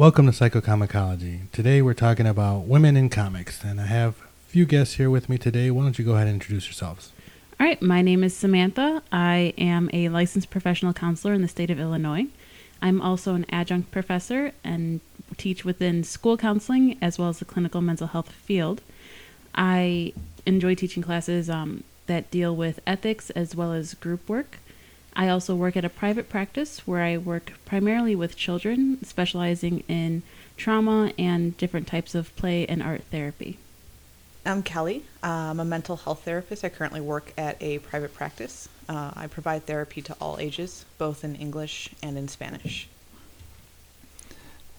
Welcome to Psychocomicology. Today we're talking about women in comics, and I have a few guests here with me today. Why don't you go ahead and introduce yourselves? All right, my name is Samantha. I am a licensed professional counselor in the state of Illinois. I'm also an adjunct professor and teach within school counseling as well as the clinical mental health field. I enjoy teaching classes um, that deal with ethics as well as group work. I also work at a private practice where I work primarily with children, specializing in trauma and different types of play and art therapy. I'm Kelly. I'm a mental health therapist. I currently work at a private practice. Uh, I provide therapy to all ages, both in English and in Spanish.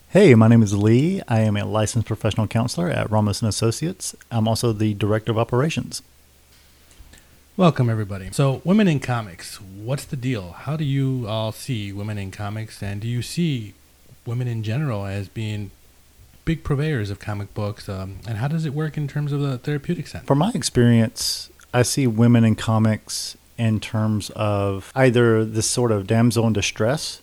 Hey, my name is Lee. I am a licensed professional counselor at Ramos and Associates. I'm also the director of operations. Welcome, everybody. So, women in comics, what's the deal? How do you all see women in comics, and do you see women in general as being big purveyors of comic books? Um, and how does it work in terms of the therapeutic sense? From my experience, I see women in comics in terms of either this sort of damsel in distress,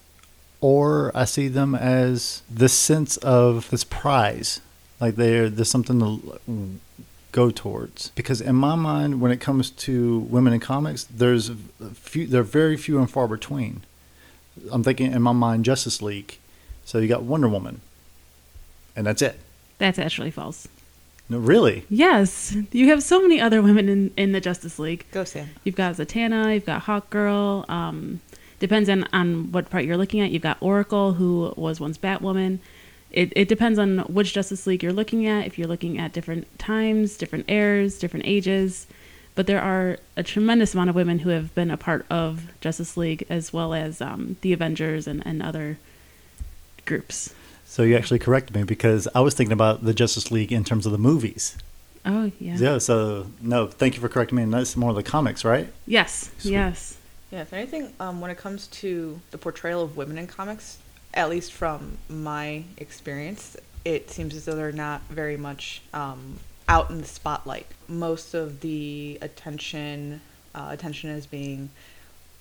or I see them as this sense of this prize, like they're there's something to go towards. Because in my mind, when it comes to women in comics, there's few, there are very few and far between. I'm thinking in my mind, Justice League. So you got Wonder Woman, and that's it. That's actually false. No, really? Yes, you have so many other women in, in the Justice League. Go, Sam. You've got Zatanna, you've got Hawkgirl. Um, depends on, on what part you're looking at. You've got Oracle, who was once Batwoman. It, it depends on which Justice League you're looking at. If you're looking at different times, different eras, different ages. But there are a tremendous amount of women who have been a part of Justice League as well as um, the Avengers and, and other groups. So you actually corrected me because I was thinking about the Justice League in terms of the movies. Oh, yeah. Yeah. So no, thank you for correcting me. And that's more of the comics, right? Yes, Sweet. yes. Yeah, if anything, um, when it comes to the portrayal of women in comics, at least from my experience, it seems as though they're not very much um, out in the spotlight. Most of the attention, uh, attention is being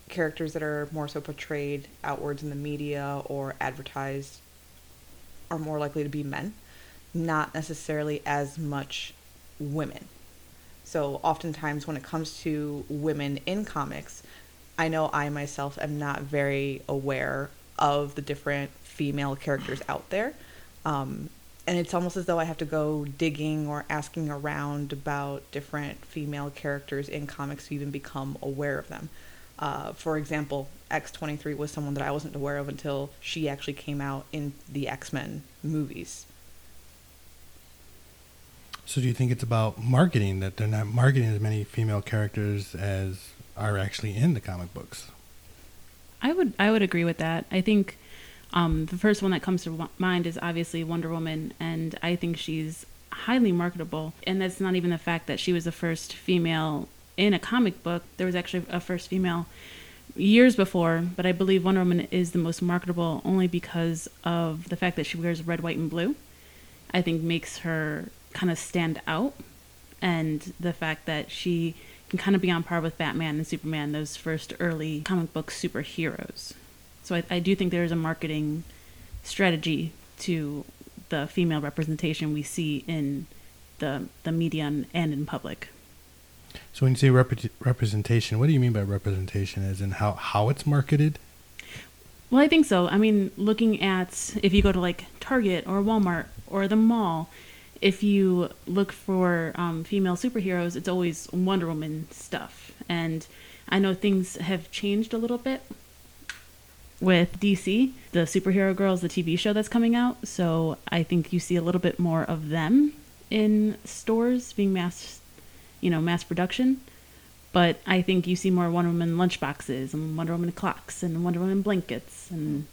characters that are more so portrayed outwards in the media or advertised are more likely to be men, not necessarily as much women. So oftentimes when it comes to women in comics, I know I myself am not very aware of the different female characters out there. Um, and it's almost as though I have to go digging or asking around about different female characters in comics to even become aware of them. Uh, for example, X23 was someone that I wasn't aware of until she actually came out in the X Men movies. So, do you think it's about marketing that they're not marketing as many female characters as are actually in the comic books? I would I would agree with that. I think um, the first one that comes to mind is obviously Wonder Woman, and I think she's highly marketable. And that's not even the fact that she was the first female in a comic book. There was actually a first female years before, but I believe Wonder Woman is the most marketable only because of the fact that she wears red, white, and blue. I think makes her kind of stand out, and the fact that she kind of be on par with Batman and Superman, those first early comic book superheroes. So I, I do think there is a marketing strategy to the female representation we see in the the media and, and in public. So, when you say rep- representation, what do you mean by representation? As in how, how it's marketed? Well, I think so. I mean, looking at if you go to like Target or Walmart or the mall, if you look for um, female superheroes, it's always Wonder Woman stuff. And I know things have changed a little bit with DC, the Superhero Girls, the TV show that's coming out. So I think you see a little bit more of them in stores being mass, you know, mass production. But I think you see more Wonder Woman lunchboxes and Wonder Woman clocks and Wonder Woman blankets, and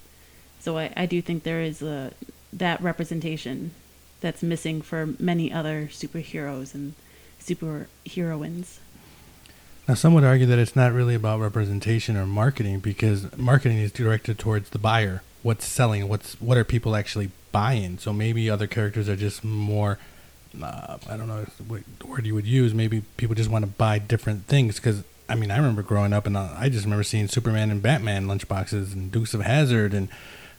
so I, I do think there is a that representation that's missing for many other superheroes and superheroines. Now, some would argue that it's not really about representation or marketing because marketing is directed towards the buyer. What's selling? What's what are people actually buying? So maybe other characters are just more. Uh, I don't know what word you would use. Maybe people just want to buy different things because I mean I remember growing up and uh, I just remember seeing Superman and Batman lunchboxes and Dukes of Hazzard and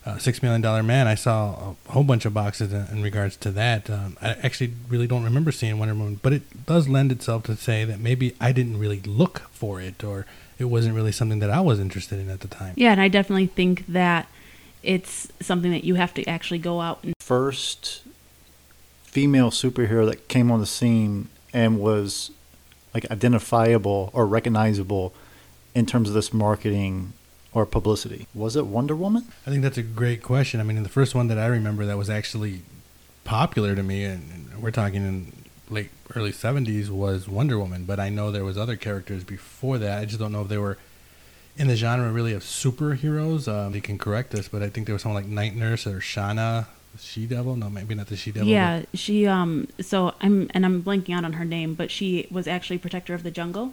uh, Six Million Dollar Man, I saw a whole bunch of boxes in, in regards to that. Um, I actually really don't remember seeing Wonder Woman, but it does lend itself to say that maybe I didn't really look for it, or it wasn't really something that I was interested in at the time. Yeah, and I definitely think that it's something that you have to actually go out and First female superhero that came on the scene and was like identifiable or recognizable in terms of this marketing or publicity. Was it Wonder Woman? I think that's a great question. I mean, the first one that I remember that was actually popular to me, and, and we're talking in late early '70s, was Wonder Woman. But I know there was other characters before that. I just don't know if they were in the genre really of superheroes. Um, they can correct us, but I think there was someone like Night Nurse or Shanna, She Devil. No, maybe not the She Devil. Yeah, she um so I'm and I'm blanking out on her name, but she was actually protector of the jungle.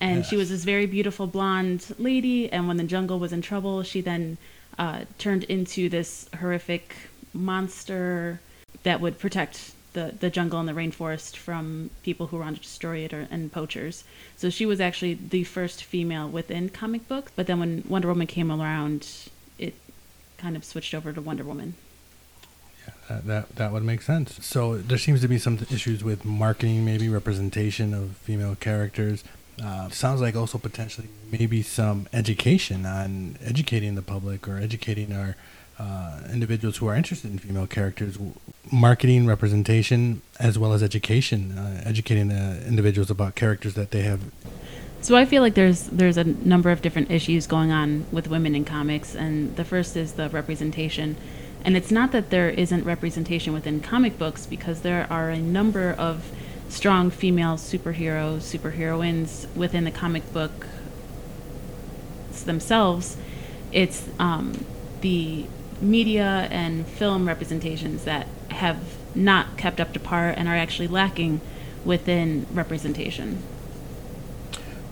And she was this very beautiful blonde lady and when the jungle was in trouble, she then uh, turned into this horrific monster that would protect the, the jungle and the rainforest from people who wanted to destroy it or, and poachers. So she was actually the first female within comic books. But then when Wonder Woman came around, it kind of switched over to Wonder Woman. That, that that would make sense. So there seems to be some issues with marketing, maybe representation of female characters. Uh, sounds like also potentially maybe some education on educating the public or educating our uh, individuals who are interested in female characters, marketing, representation, as well as education, uh, educating the individuals about characters that they have. So I feel like there's there's a number of different issues going on with women in comics, and the first is the representation. And it's not that there isn't representation within comic books, because there are a number of strong female superheroes, superheroines within the comic book themselves. It's um, the media and film representations that have not kept up to par and are actually lacking within representation.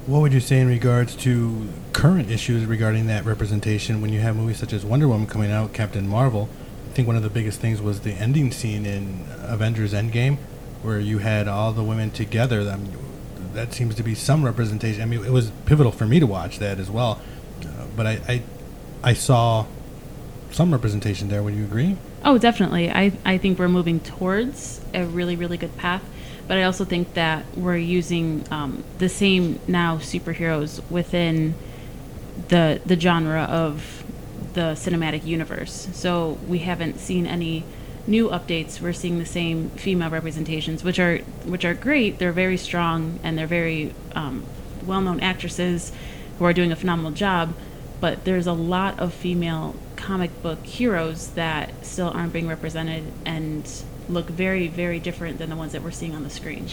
What would you say in regards to current issues regarding that representation when you have movies such as Wonder Woman coming out, Captain Marvel? I think one of the biggest things was the ending scene in Avengers Endgame, where you had all the women together. I mean, that seems to be some representation. I mean, it was pivotal for me to watch that as well. Uh, but I, I, I saw some representation there. Would you agree? Oh, definitely. I, I think we're moving towards a really, really good path. But I also think that we're using um, the same now superheroes within the the genre of the cinematic universe. So we haven't seen any new updates. We're seeing the same female representations, which are which are great. They're very strong and they're very um, well-known actresses who are doing a phenomenal job. But there's a lot of female comic book heroes that still aren't being represented and look very, very different than the ones that we're seeing on the screen.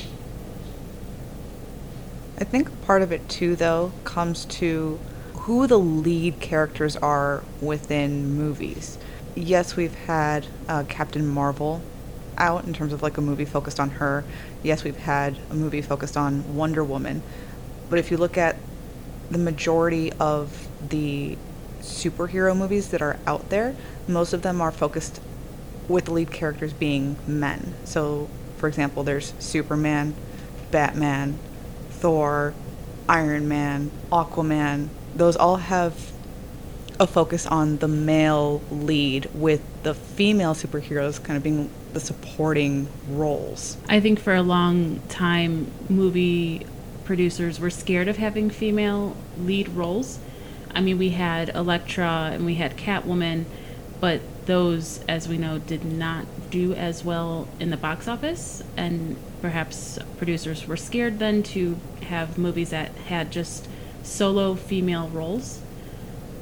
I think part of it too, though, comes to who the lead characters are within movies. Yes, we've had uh, Captain Marvel out in terms of like a movie focused on her. Yes, we've had a movie focused on Wonder Woman. But if you look at the majority of the superhero movies that are out there, most of them are focused with the lead characters being men. So, for example, there's Superman, Batman, Thor, Iron Man, Aquaman. Those all have a focus on the male lead, with the female superheroes kind of being the supporting roles. I think for a long time, movie producers were scared of having female lead roles. I mean, we had Elektra and we had Catwoman, but those, as we know, did not do as well in the box office. And perhaps producers were scared then to have movies that had just solo female roles.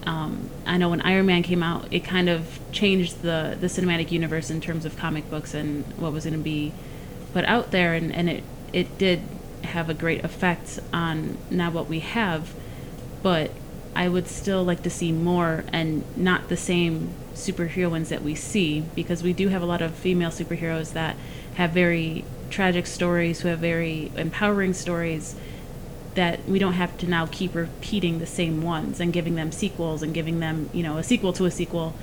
Um, I know when Iron Man came out, it kind of changed the, the cinematic universe in terms of comic books and what was going to be put out there, and, and it, it did have a great effect on now what we have. But I would still like to see more and not the same superheroines that we see because we do have a lot of female superheroes that have very tragic stories, who have very empowering stories that we don't have to now keep repeating the same ones and giving them sequels and giving them, you know, a sequel to a sequel.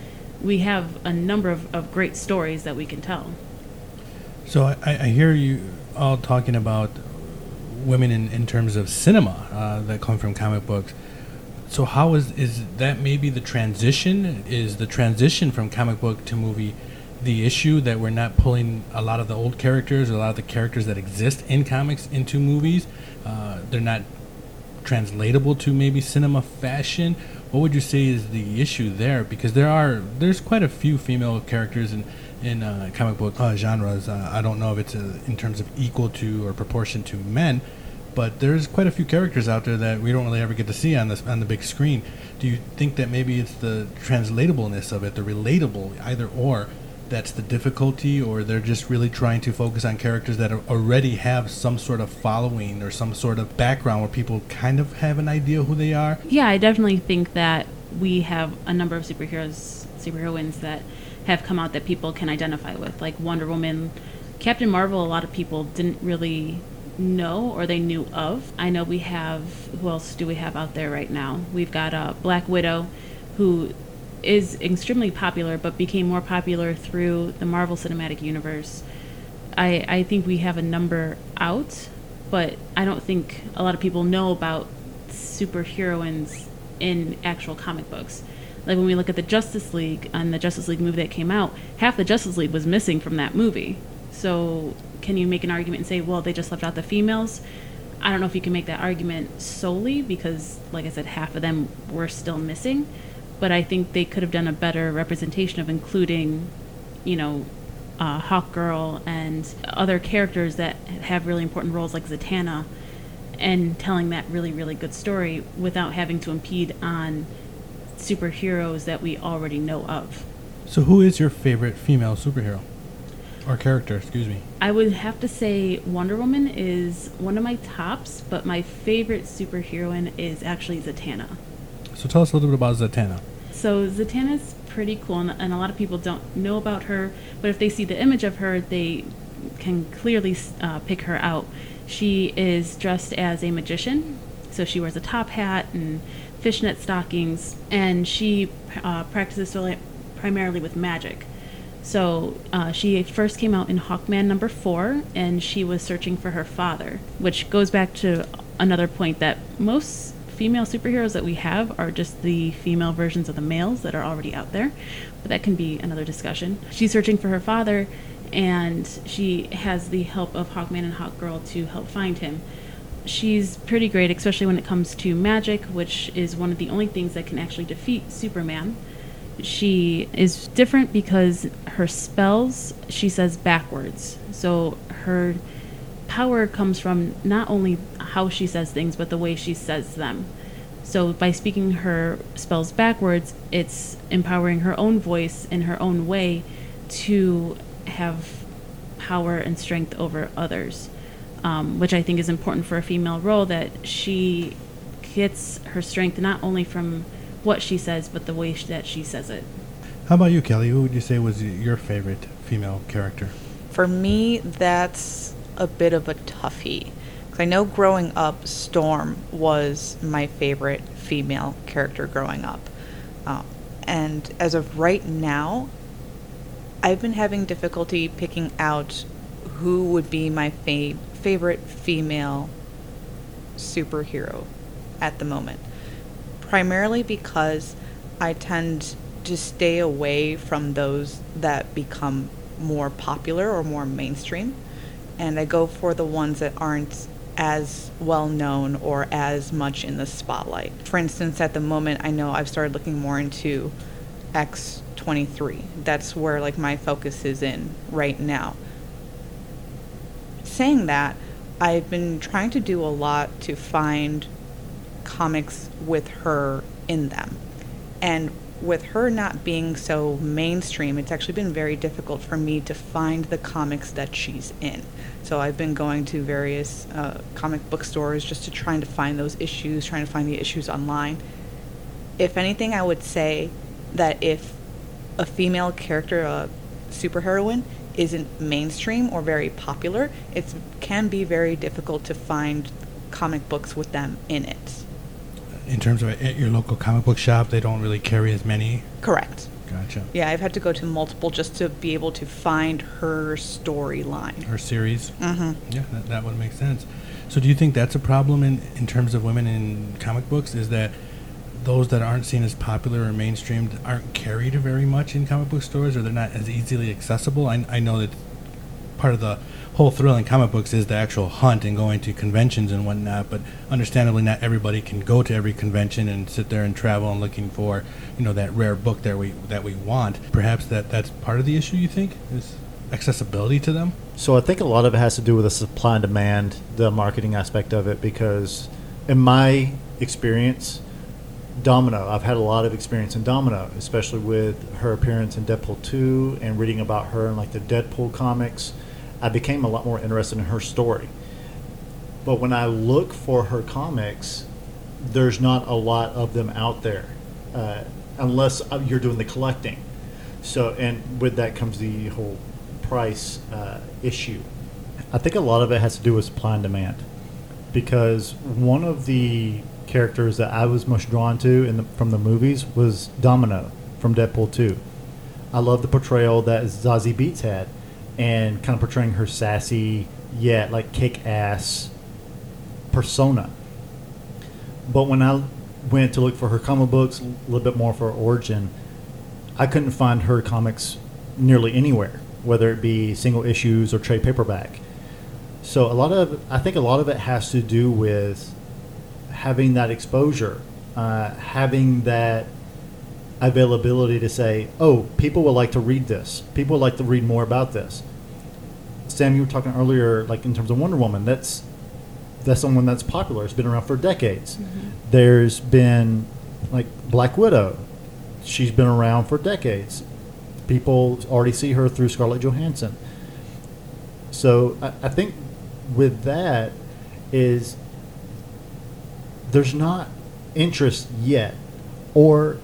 We have a number of, of great stories that we can tell. So I, I hear you all talking about women in, in terms of cinema uh, that come from comic books. So how is is that maybe the transition? Is the transition from comic book to movie the issue that we're not pulling a lot of the old characters, a lot of the characters that exist in comics into movies? Uh, they're not translatable to maybe cinema fashion. What would you say is the issue there? Because there are there's quite a few female characters in in uh, comic book uh, genres. Uh, I don't know if it's uh in terms of equal to or proportion to men, but there's quite a few characters out there that we don't really ever get to see on this on the big screen. Do you think that maybe it's the translatableness of it, the relatable, either or, that's the difficulty, or they're just really trying to focus on characters that already have some sort of following or some sort of background where people kind of have an idea who they are? Yeah, I definitely think that we have a number of superheroes, superheroines that have come out that people can identify with, like Wonder Woman, Captain Marvel. A lot of people didn't really know or they knew of. I know we have. Who else do we have out there right now? We've got uh, Black Widow, who is extremely popular, but became more popular through the Marvel Cinematic Universe. I I think we have a number out, but I don't think a lot of people know about superheroines in actual comic books. Like when we look at the Justice League and the Justice League movie that came out, half the Justice League was missing from that movie. So can you make an argument and say, well, they just left out the females? I don't know if you can make that argument solely because, like I said, half of them were still missing. But I think they could have done a better representation of including, you know, uh, Hawk Girl and other characters that have really important roles like Zatanna and telling that really, really good story without having to impede on superheroes that we already know of. So, who is your favorite female superhero or character? Excuse me. I would have to say Wonder Woman is one of my tops, but my favorite superheroine is actually Zatanna. So, tell us a little bit about Zatanna. So Zatanna's pretty cool, and, and a lot of people don't know about her. But if they see the image of her, they can clearly uh, pick her out. She is dressed as a magician, so she wears a top hat and fishnet stockings, and she uh, practices primarily with magic. So uh, she first came out in Hawkman number four, and she was searching for her father, which goes back to another point that most female superheroes that we have are just the female versions of the males that are already out there. But that can be another discussion. She's searching for her father, and she has the help of Hawkman and Hawkgirl to help find him. She's pretty great, especially when it comes to magic, which is one of the only things that can actually defeat Superman. She is different because her spells, she says backwards. So her power comes from not only how she says things, but the way she says them. So by speaking her spells backwards, it's empowering her own voice in her own way to have power and strength over others, um, which I think is important for a female role that she gets her strength not only from what she says, but the way that she says it. How about you, Kelly? Who would you say was your favorite female character? For me, that's a bit of a toughie. Because I know growing up, Storm was my favorite female character growing up. Um, and as of right now, I've been having difficulty picking out who would be my fa- favorite female superhero at the moment. Primarily because I tend to stay away from those that become more popular or more mainstream. And I go for the ones that aren't as well known or as much in the spotlight. For instance, at the moment, I know I've started looking more into X23. That's where like my focus is in right now. Saying that, I've been trying to do a lot to find comics with her in them. And with her not being so mainstream, it's actually been very difficult for me to find the comics that she's in. So I've been going to various uh, comic book stores just to trying to find those issues, trying to find the issues online. If anything, I would say that if a female character, a superheroine, isn't mainstream or very popular, it can be very difficult to find comic books with them in it. In terms of at your local comic book shop, they don't really carry as many. Correct. Gotcha. Yeah, I've had to go to multiple just to be able to find her storyline. Her series. Mm-hmm. Yeah, that, that would make sense. So, do you think that's a problem in, in terms of women in comic books? Is that those that aren't seen as popular or mainstreamed aren't carried very much in comic book stores, or they're not as easily accessible. I, I know that part of the whole thrill in comic books is the actual hunt and going to conventions and whatnot. But understandably, not everybody can go to every convention and sit there and travel and looking for you know that rare book that we that we want. Perhaps that that's part of the issue. You think is accessibility to them. So I think a lot of it has to do with the supply and demand, the marketing aspect of it, because in my experience, Domino, I've had a lot of experience in Domino, especially with her appearance in Deadpool 2 and reading about her in like the Deadpool comics. I became a lot more interested in her story. But when I look for her comics, there's not a lot of them out there, uh, unless uh, you're doing the collecting. So, and with that comes the whole price uh, issue. I think a lot of it has to do with supply and demand, because one of the characters that I was most drawn to in the, from the movies was Domino from Deadpool 2. I love the portrayal that Zazie Beetz had, and kind of portraying her sassy yet like kick ass persona. But when I went to look for her comic books, a little bit more for her origin, I couldn't find her comics nearly anywhere, whether it be single issues or trade paperback. So a lot of, I think a lot of it has to do with having that exposure, uh, having that availability to say, oh, people would like to read this. People would like to read more about this. Sam, you were talking earlier, like in terms of Wonder Woman. That's that's someone that's popular. It's been around for decades. Mm-hmm. There's been like Black Widow. She's been around for decades. People already see her through Scarlett Johansson. So I, I think with that is there's not interest yet, or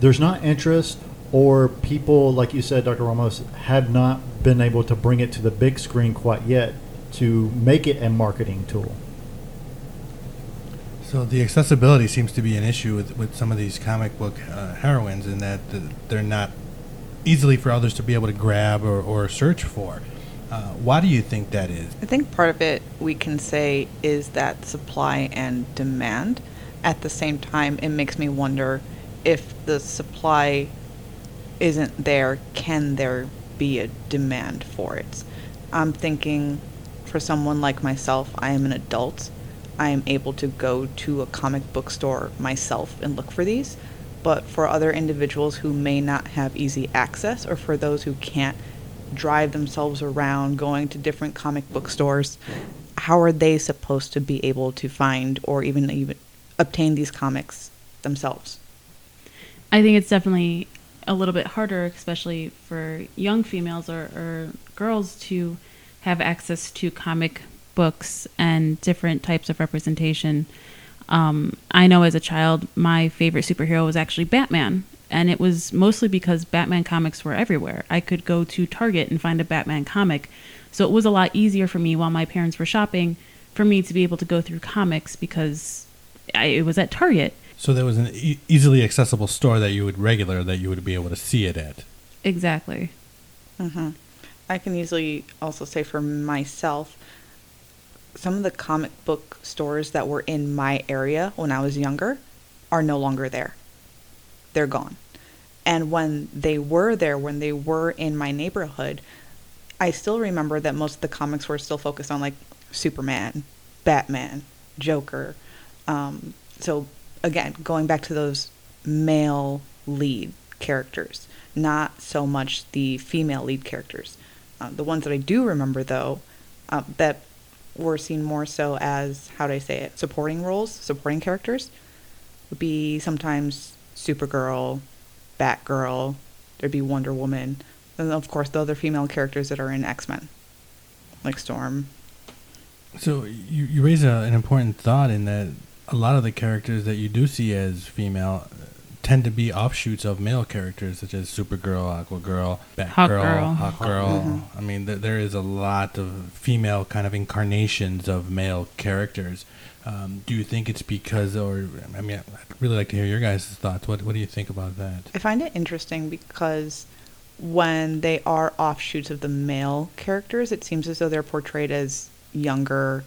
there's not interest, or people like you said, Dr. Ramos, have not been able to bring it to the big screen quite yet to make it a marketing tool. So the accessibility seems to be an issue with, with some of these comic book uh, heroines in that they're not easily for others to be able to grab or, or search for. Uh, why do you think that is? I think part of it we can say is that supply and demand. At the same time, it makes me wonder if the supply isn't there, can there be a demand for it? I'm thinking for someone like myself, I am an adult. I am able to go to a comic book store myself and look for these. But for other individuals who may not have easy access, or for those who can't drive themselves around going to different comic book stores, how are they supposed to be able to find or even even obtain these comics themselves? I think it's definitely a little bit harder, especially for young females or, or girls, to have access to comic books and different types of representation. Um, I know as a child, my favorite superhero was actually Batman, and it was mostly because Batman comics were everywhere. I could go to Target and find a Batman comic, so it was a lot easier for me while my parents were shopping for me to be able to go through comics because I, it was at Target. So there was an e- easily accessible store that you would regular that you would be able to see it at. Exactly. hmm I can easily also say for myself, some of the comic book stores that were in my area when I was younger are no longer there. They're gone. And when they were there, when they were in my neighborhood, I still remember that most of the comics were still focused on like Superman, Batman, Joker. Um, so again, going back to those male lead characters, not so much the female lead characters. Uh, the ones that I do remember, though, uh, that were seen more so as how do I say it, supporting roles, supporting characters, would be sometimes Supergirl, Batgirl. There'd be Wonder Woman, and of course the other female characters that are in X Men, like Storm. So you, you raise a, an important thought in that a lot of the characters that you do see as female uh, tend to be offshoots of male characters such as Supergirl, Aquagirl, Batgirl, Hawkgirl. Hawkgirl. Mhm. I mean, th- there is a lot of female kind of incarnations of male characters. Um, do you think it's because, or I mean, I'd really like to hear your guys' thoughts. What What do you think about that? I find it interesting because when they are offshoots of the male characters, it seems as though they're portrayed as younger,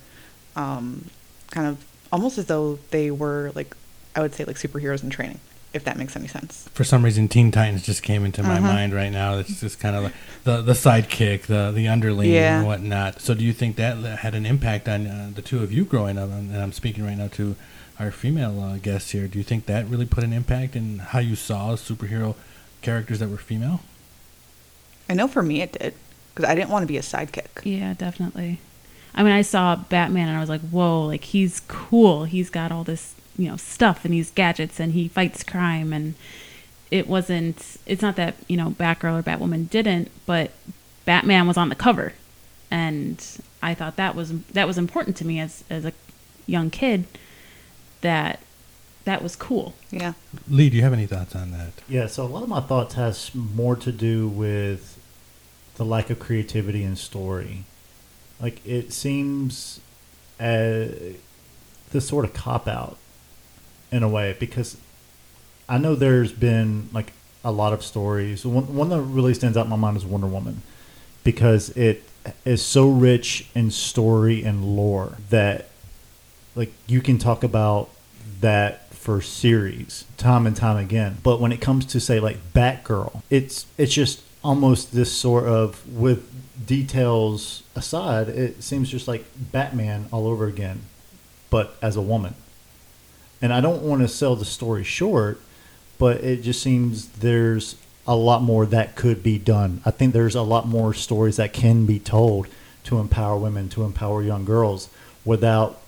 um, kind of almost as though they were like I would say like superheroes in training, if that makes any sense. For some reason, Teen Titans just came into my Mhm. mind right now. It's just kind of like the the sidekick, the the underling, Yeah. and whatnot. So, do you think that had an impact on uh, the two of you growing up? And I'm speaking right now to our female uh, guests here. Do you think that really put an impact in how you saw superhero characters that were female? I know for me it did because I didn't want to be a sidekick. Yeah, definitely. I mean, I saw Batman and I was like, whoa, like he's cool. He's got all this, you know, stuff and these gadgets and he fights crime. And it wasn't, it's not that, you know, Batgirl or Batwoman didn't, but Batman was on the cover. And I thought that was, that was important to me as, as a young kid that that was cool. Yeah. Lee, do you have any thoughts on that? Yeah, so a lot of my thoughts has more to do with the lack of creativity in story. Like it seems uh, this sort of cop out in a way because I know there's been like a lot of stories. One, one that really stands out in my mind is Wonder Woman because it is so rich in story and lore that like you can talk about that for series time and time again. But when it comes to say like Batgirl, it's it's just almost this sort of with details aside, it seems just like Batman all over again, but as a woman. And I don't want to sell the story short, but it just seems there's a lot more that could be done. I think there's a lot more stories that can be told to empower women, to empower young girls without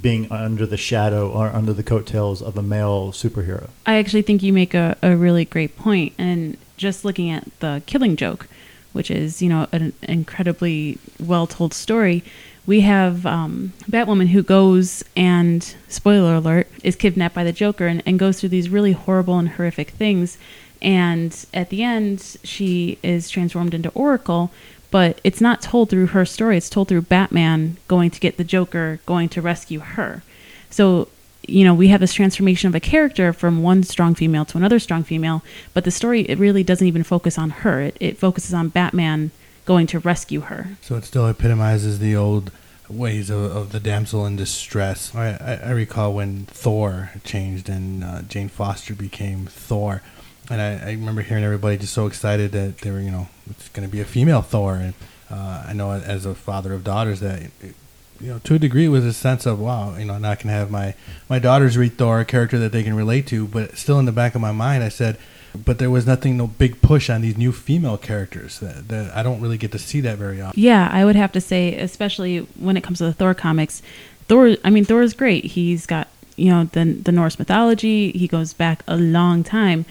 being under the shadow or under the coattails of a male superhero. I actually think you make a, a really great point. And just looking at the Killing Joke, which is, you know, an incredibly well told story, we have um, Batwoman who goes and, spoiler alert, is kidnapped by the Joker and, and goes through these really horrible and horrific things. And at the end, she is transformed into Oracle, but it's not told through her story. It's told through Batman going to get the Joker, going to rescue her. So, you know, we have this transformation of a character from one strong female to another strong female, but the story, it really doesn't even focus on her. It, it focuses on Batman going to rescue her. So it still epitomizes the old ways of, of the damsel in distress. I, I, I recall when Thor changed and uh, Jane Foster became Thor. And I, I remember hearing everybody just so excited that they were, you know, it's going to be a female Thor. And uh, I know as a father of daughters that, it, you know, to a degree, was a sense of wow, you know, now I can have my my daughters read Thor, a character that they can relate to. But still, in the back of my mind, I said, but there was nothing, no big push on these new female characters. That, that I don't really get to see that very often. Yeah, I would have to say, especially when it comes to the Thor comics, Thor. I mean, Thor is great. He's got you know the the Norse mythology. He goes back a long time,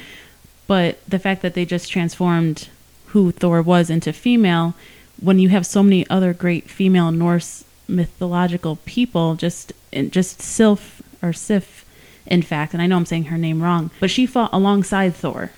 but the fact that they just transformed who Thor was into female, when you have so many other great female Norse mythological people, just just Sylph or Sif, in fact, and I know I'm saying her name wrong, but she fought alongside Thor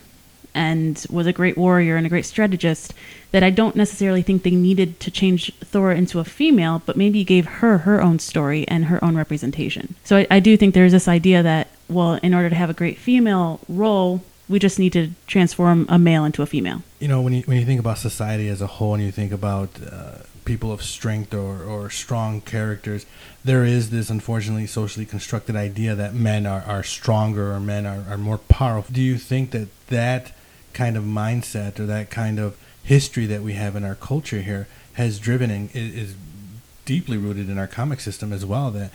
and was a great warrior and a great strategist that I don't necessarily think they needed to change Thor into a female, but maybe gave her her own story and her own representation. So I, I do think there's this idea that, well, in order to have a great female role, we just need to transform a male into a female. You know, when you when you think about society as a whole, and you think about uh, people of strength or, or strong characters, there is this unfortunately socially constructed idea that men are, are stronger or men are, are more powerful. Do you think that that kind of mindset or that kind of history that we have in our culture here has driven and is, deeply rooted in our comic system as well? That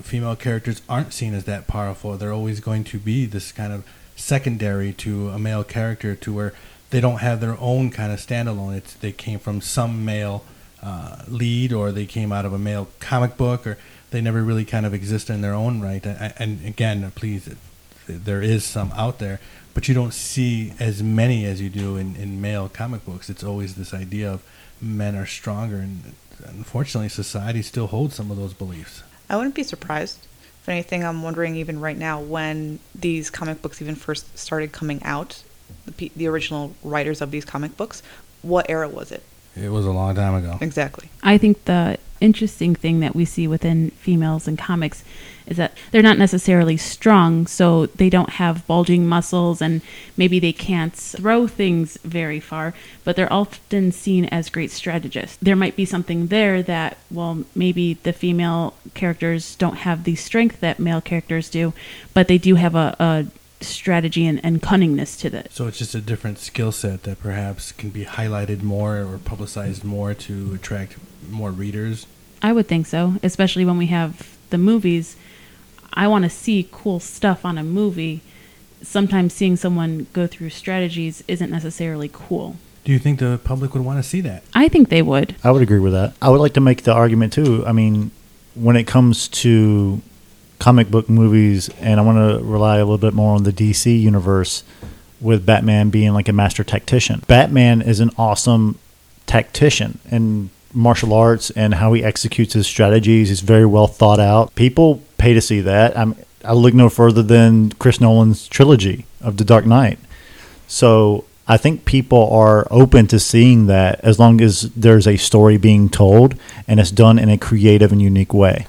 female characters aren't seen as that powerful. They're always going to be this kind of secondary to a male character to where they don't have their own kind of standalone. It's they came from some male uh, lead or they came out of a male comic book or they never really kind of exist in their own right. And, and again, please, there is some out there, but you don't see as many as you do in, in male comic books. It's always this idea of men are stronger, and unfortunately, society still holds some of those beliefs. I wouldn't be surprised. If anything, I'm wondering even right now when these comic books even first started coming out, the, the original writers of these comic books, what era was it? It was a long time ago. Exactly. I think the interesting thing that we see within females in comics is that they're not necessarily strong, so they don't have bulging muscles and maybe they can't throw things very far, but they're often seen as great strategists. There might be something there that, well, maybe the female characters don't have the strength that male characters do, but they do have a, a strategy and, and cunningness to it. So it's just a different skill set that perhaps can be highlighted more or publicized more to attract more readers. I would think so, especially when we have the movies. I want to see cool stuff on a movie. Sometimes seeing someone go through strategies isn't necessarily cool. Do you think the public would want to see that? I think they would. I would agree with that. I would like to make the argument too. I mean, when it comes to comic book movies, and I want to rely a little bit more on the DC universe with Batman being like a master tactician. Batman is an awesome tactician in martial arts and how he executes his strategies is very well thought out. People pay to see that. I'm, I look no further than Chris Nolan's trilogy of The Dark Knight. So I think people are open to seeing that as long as there's a story being told and it's done in a creative and unique way.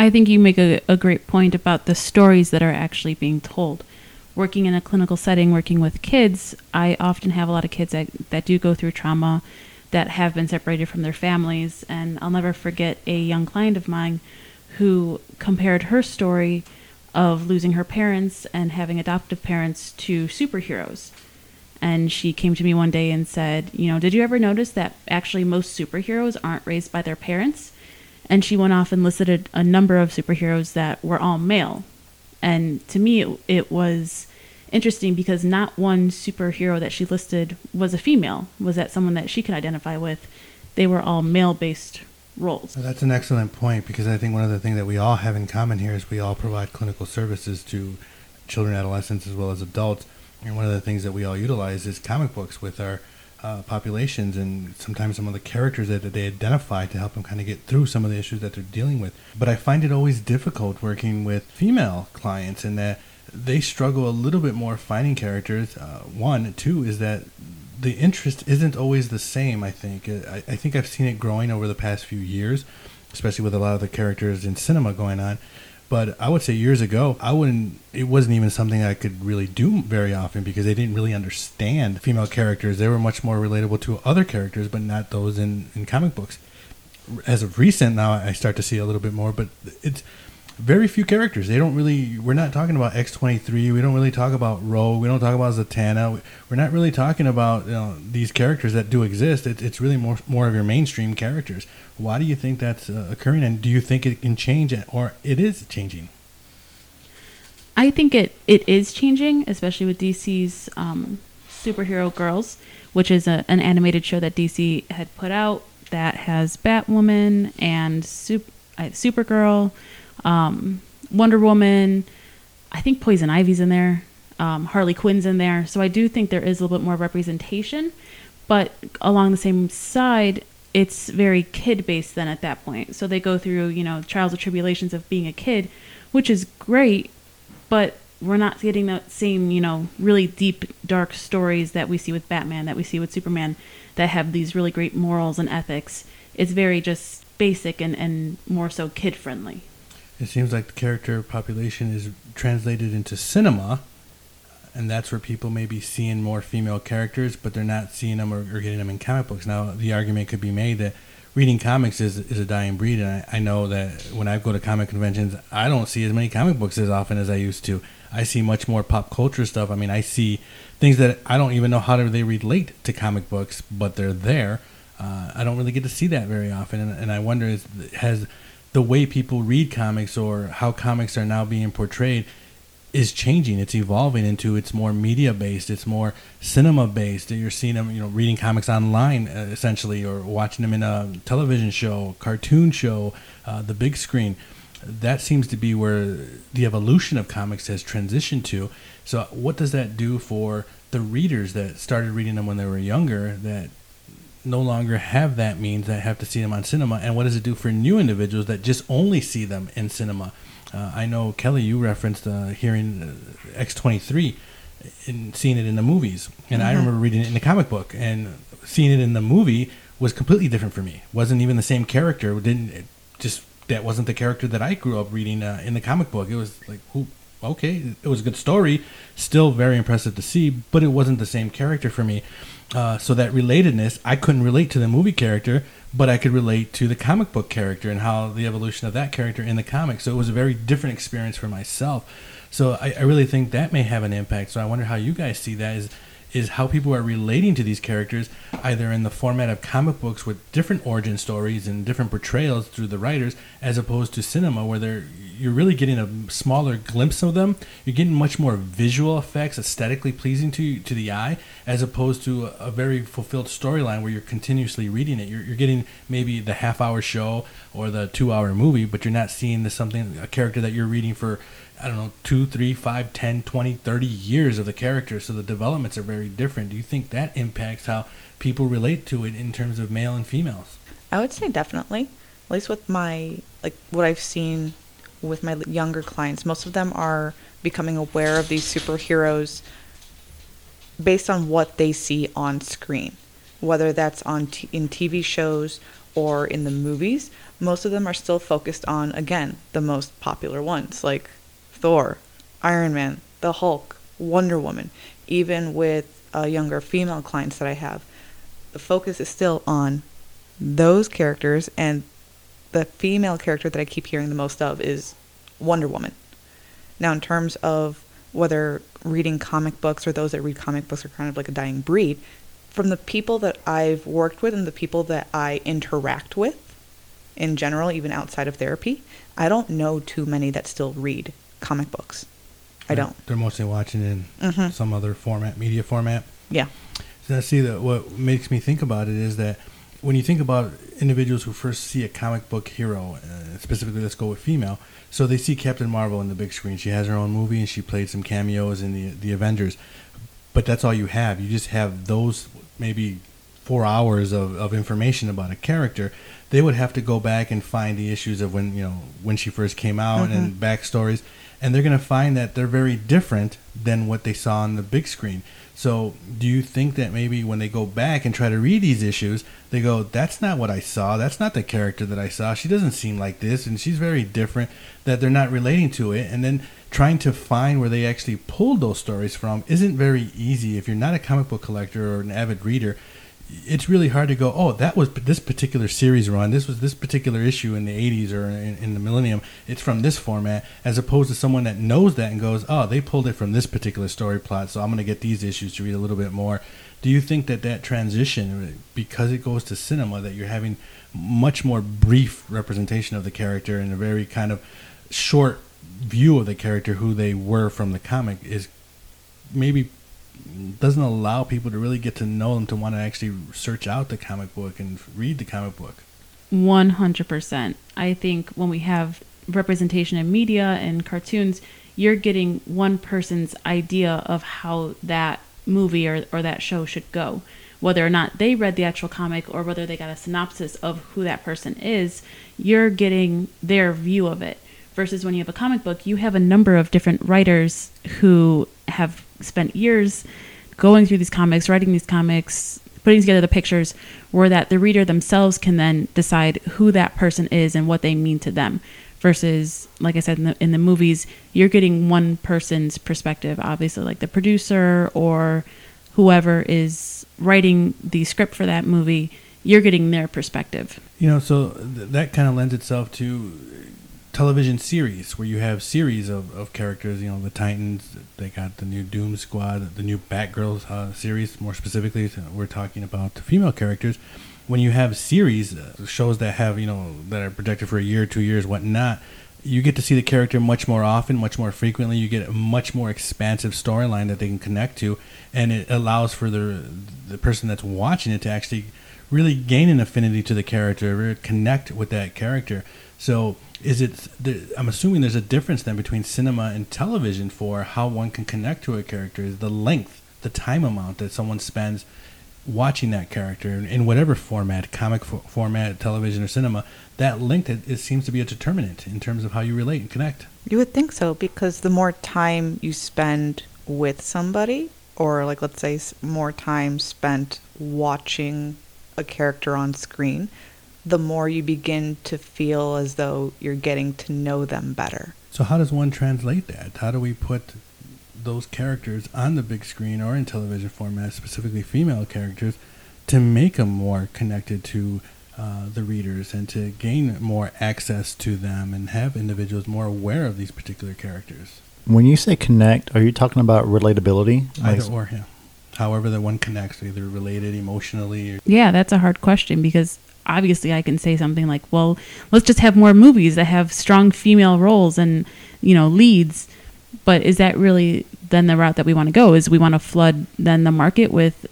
I think you make a, a great point about the stories that are actually being told. Working in a clinical setting, working with kids, I often have a lot of kids that, that do go through trauma, that have been separated from their families. And I'll never forget a young client of mine who compared her story of losing her parents and having adoptive parents to superheroes. And she came to me one day and said, You know, did you ever notice that actually most superheroes aren't raised by their parents? And she went off and listed a, number of superheroes that were all male. And to me, it, it was interesting because not one superhero that she listed was a female. Was that someone that she could identify with? They were all male based roles. Well, that's an excellent point because I think one of the things that we all have in common here is we all provide clinical services to children, adolescents, as well as adults. And one of the things that we all utilize is comic books with our uh, populations and sometimes some of the characters that, they identify to help them kind of get through some of the issues that they're dealing with. But I find it always difficult working with female clients in that they struggle a little bit more finding characters. Uh, one, two is that the interest isn't always the same. I think I, I think I've seen it growing over the past few years, especially with a lot of the characters in cinema going on. But I would say years ago, I wouldn't. It wasn't even something I could really do very often because they didn't really understand female characters. They were much more relatable to other characters, but not those in in comic books. As of recent, now I start to see a little bit more, but it's very few characters. They don't really. We're not talking about X twenty three. We don't really talk about Rogue. We don't talk about Zatanna. We're not really talking about you know, these characters that do exist. It, it's really more more of your mainstream characters. Why do you think that's uh, occurring, and do you think it can change, or it is changing? I think it, it is changing, especially with DC's um, Superhero Girls, which is a, an animated show that DC had put out that has Batwoman and Sup- uh, Supergirl, um, Wonder Woman. I think Poison Ivy's in there. Um, Harley Quinn's in there. So I do think there is a little bit more representation. But along the same side, it's very kid based then at that point. So they go through, you know, trials and tribulations of being a kid, which is great, but we're not getting that same, you know, really deep, dark stories that we see with Batman, that we see with Superman, that have these really great morals and ethics. It's very just basic and, and more so kid friendly. It seems like the character population is translated into cinema, and that's where people may be seeing more female characters, but they're not seeing them or, or getting them in comic books. Now, the argument could be made that reading comics is, is a dying breed, and I, I know that when I go to comic conventions, I don't see as many comic books as often as I used to. I see much more pop culture stuff. I mean, I see things that I don't even know how do they relate to comic books, but they're there. Uh, I don't really get to see that very often, and, and I wonder is, has the way people read comics or how comics are now being portrayed is changing. It's evolving into it's more media based. It's more cinema based. You're seeing them, you know, reading comics online uh, essentially, or watching them in a television show, cartoon show, uh, the big screen. That seems to be where the evolution of comics has transitioned to. So, what does that do for the readers that started reading them when they were younger? That no longer have that means that have to see them on cinema and what does it do for new individuals that just only see them in cinema uh, i know kelly you referenced uh, hearing uh, x23 and seeing it in the movies and mm-hmm. i remember reading it in the comic book and seeing it in the movie was completely different for me. wasn't even the same character. Didn't it just that wasn't the character that I grew up reading uh, in the comic book. It was like who okay, it was a good story, still very impressive to see, but it wasn't the same character for me. Uh, so that relatedness, I couldn't relate to the movie character, but I could relate to the comic book character and how the evolution of that character in the comic. So it was a very different experience for myself. So I, I really think that may have an impact. So I wonder how you guys see that. Is is how people are relating to these characters, either in the format of comic books with different origin stories and different portrayals through the writers, as opposed to cinema where they're you're really getting a smaller glimpse of them. You're getting much more visual effects, aesthetically pleasing to to the eye, as opposed to a, a very fulfilled storyline where you're continuously reading it. You're, you're getting maybe the half hour show or the two hour movie, but you're not seeing the something a character that you're reading for I don't know, two, three, five, 10, 20, 30 years of the character. So the developments are very different. Do you think that impacts how people relate to it in terms of male and females? I would say definitely. At least with my, like, what I've seen with my younger clients, most of them are becoming aware of these superheroes based on what they see on screen, whether that's on t- in TV shows or in the movies. Most of them are still focused on again the most popular ones like Thor, Iron Man, the Hulk, Wonder Woman, even with uh, younger female clients that I have, the focus is still on those characters, and the female character that I keep hearing the most of is Wonder Woman. Now, in terms of whether reading comic books or those that read comic books are kind of like a dying breed, from the people that I've worked with and the people that I interact with in general, even outside of therapy, I don't know too many that still read comic books. I don't. They're mostly watching in Mhm. some other format, media format. Yeah. So I see that what makes me think about it is that when you think about individuals who first see a comic book hero, uh, specifically let's go with female, so they see Captain Marvel in the big screen. She has her own movie and she played some cameos in the the Avengers, but that's all you have. You just have those maybe four hours of, of information about a character. They would have to go back and find the issues of when you know when she first came out and backstories, and they're going to find that they're very different than what they saw on the big screen. So, do you think that maybe when they go back and try to read these issues, they go, "That's not what I saw. That's not the character that I saw. She doesn't seem like this, and she's very different." That they're not relating to it, and then trying to find where they actually pulled those stories from isn't very easy if you're not a comic book collector or an avid reader it's really hard to go oh that was this particular series run this was this particular issue in the 80s or in, in, the millennium it's from this format as opposed to someone that knows that and goes oh they pulled it from this particular story plot so i'm going to get these issues to read a little bit more. Do you think that that transition uh, because it goes to cinema that you're having much more brief representation of the character and a very kind of short view of the character who they were from the comic is maybe doesn't allow people to really get to know them to want to actually search out the comic book and read the comic book. 100%. I think when we have representation in media and cartoons, you're getting one person's idea of how that movie or, or that show should go. Whether or not they read the actual comic or whether they got a synopsis of who that person is, you're getting their view of it. Versus when you have a comic book, you have a number of different writers who have spent years going through these comics, writing these comics, putting together the pictures, where that the reader themselves can then decide who that person is and what they mean to them. Versus, like I said in the in the movies, you're getting one person's perspective, obviously, like the producer or whoever is writing the script for that movie. You're getting their perspective. You know, so th- that kind of lends itself to television series where you have series of, of characters. You know, the Titans. They got the new Doom Squad, the new Batgirl uh, series. More specifically, we're talking about the female characters. When you have series uh, shows that have you know that are projected for a year, two years, whatnot, you get to see the character much more often, much more frequently. You get a much more expansive storyline that they can connect to, and it allows for the the person that's watching it to actually really gain an affinity to the character, connect with that character. So is it i'm assuming there's a difference then between cinema and television for how one can connect to a character is the length the time amount that someone spends watching that character in whatever format comic fo- format television or cinema that length it, it seems to be a determinant in terms of how you relate and connect. You would think so because the more time you spend with somebody, or like let's say more time spent watching a character on screen, the more you begin to feel as though you're getting to know them better. So how does one translate that? How do we put those characters on the big screen or in television format, specifically female characters, to make them more connected to uh, the readers and to gain more access to them and have individuals more aware of these particular characters? When you say connect, are you talking about relatability? Either Like- or, yeah. However, the one connects, either related emotionally or Yeah, that's a hard question because obviously I can say something like, well, let's just have more movies that have strong female roles and, you know, leads. But is that really then the route that we want to go? Is we want to flood then the market with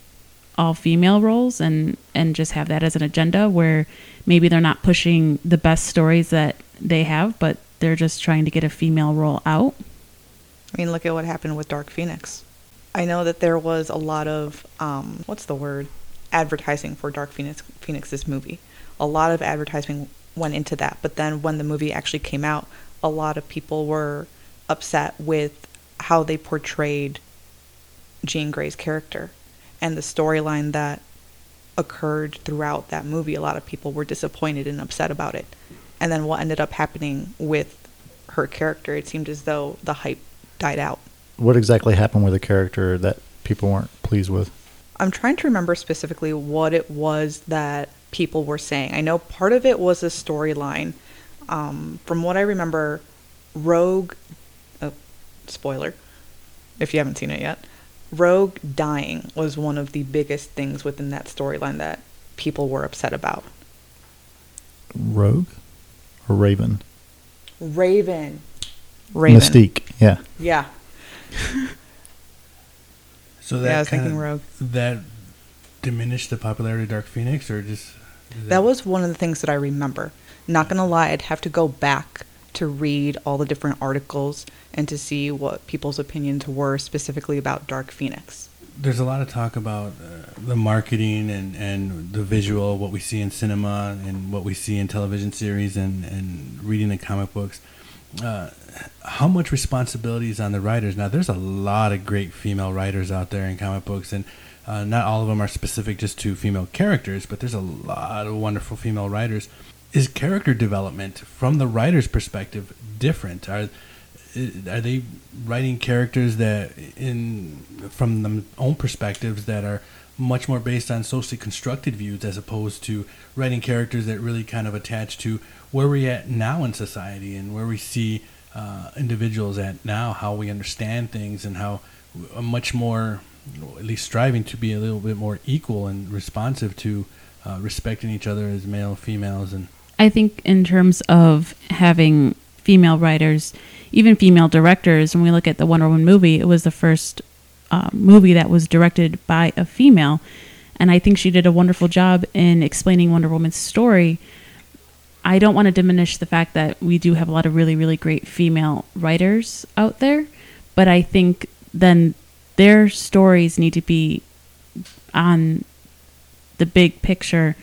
all female roles and and just have that as an agenda where maybe they're not pushing the best stories that they have, but they're just trying to get a female role out? I mean, look at what happened with Dark Phoenix. I know that there was a lot of um, what's the word advertising for Dark Phoenix Phoenix's movie. A lot of advertising went into that, but then when the movie actually came out, a lot of people were upset with how they portrayed Jean Grey's character and the storyline that occurred throughout that movie. A lot of people were disappointed and upset about it. And then what ended up happening with her character, it seemed as though the hype died out. What exactly happened with the character that people weren't pleased with? I'm trying to remember specifically what it was that people were saying. I know part of it was a storyline. Um, from what I remember, Rogue, oh, spoiler, if you haven't seen it yet, Rogue dying was one of the biggest things within that storyline that people were upset about. Rogue or Raven? Raven. Raven. Mystique. Yeah. Yeah. so that Yeah, I was kinda- Rogue. that diminished the popularity of Dark Phoenix, or just is That was one of the things that I remember. Not gonna lie, I'd have to go back to read all the different articles and to see what people's opinions were specifically about Dark Phoenix. there's a lot of talk about uh, the marketing and, and the visual, what we see in cinema and what we see in television series and, and reading the comic books. How much responsibility is on the writers? Now, there's a lot of great female writers out there in comic books, and uh, not all of them are specific just to female characters, but there's a lot of wonderful female writers. Is character development from the writer's perspective different? Are are they writing characters that in from their own perspectives that are much more based on socially constructed views as opposed to writing characters that really kind of attach to where we're at now in society and where we see uh, individuals at now how we understand things and how much more at least striving to be a little bit more equal and responsive to uh, respecting each other as male females and I think in terms of having female writers, even female directors, when we look at the Wonder Woman movie, it was the first uh, movie that was directed by a female. And I think she did a wonderful job in explaining Wonder Woman's story. I don't want to diminish the fact that we do have a lot of really, really great female writers out there, but I think then their stories need to be on the big picture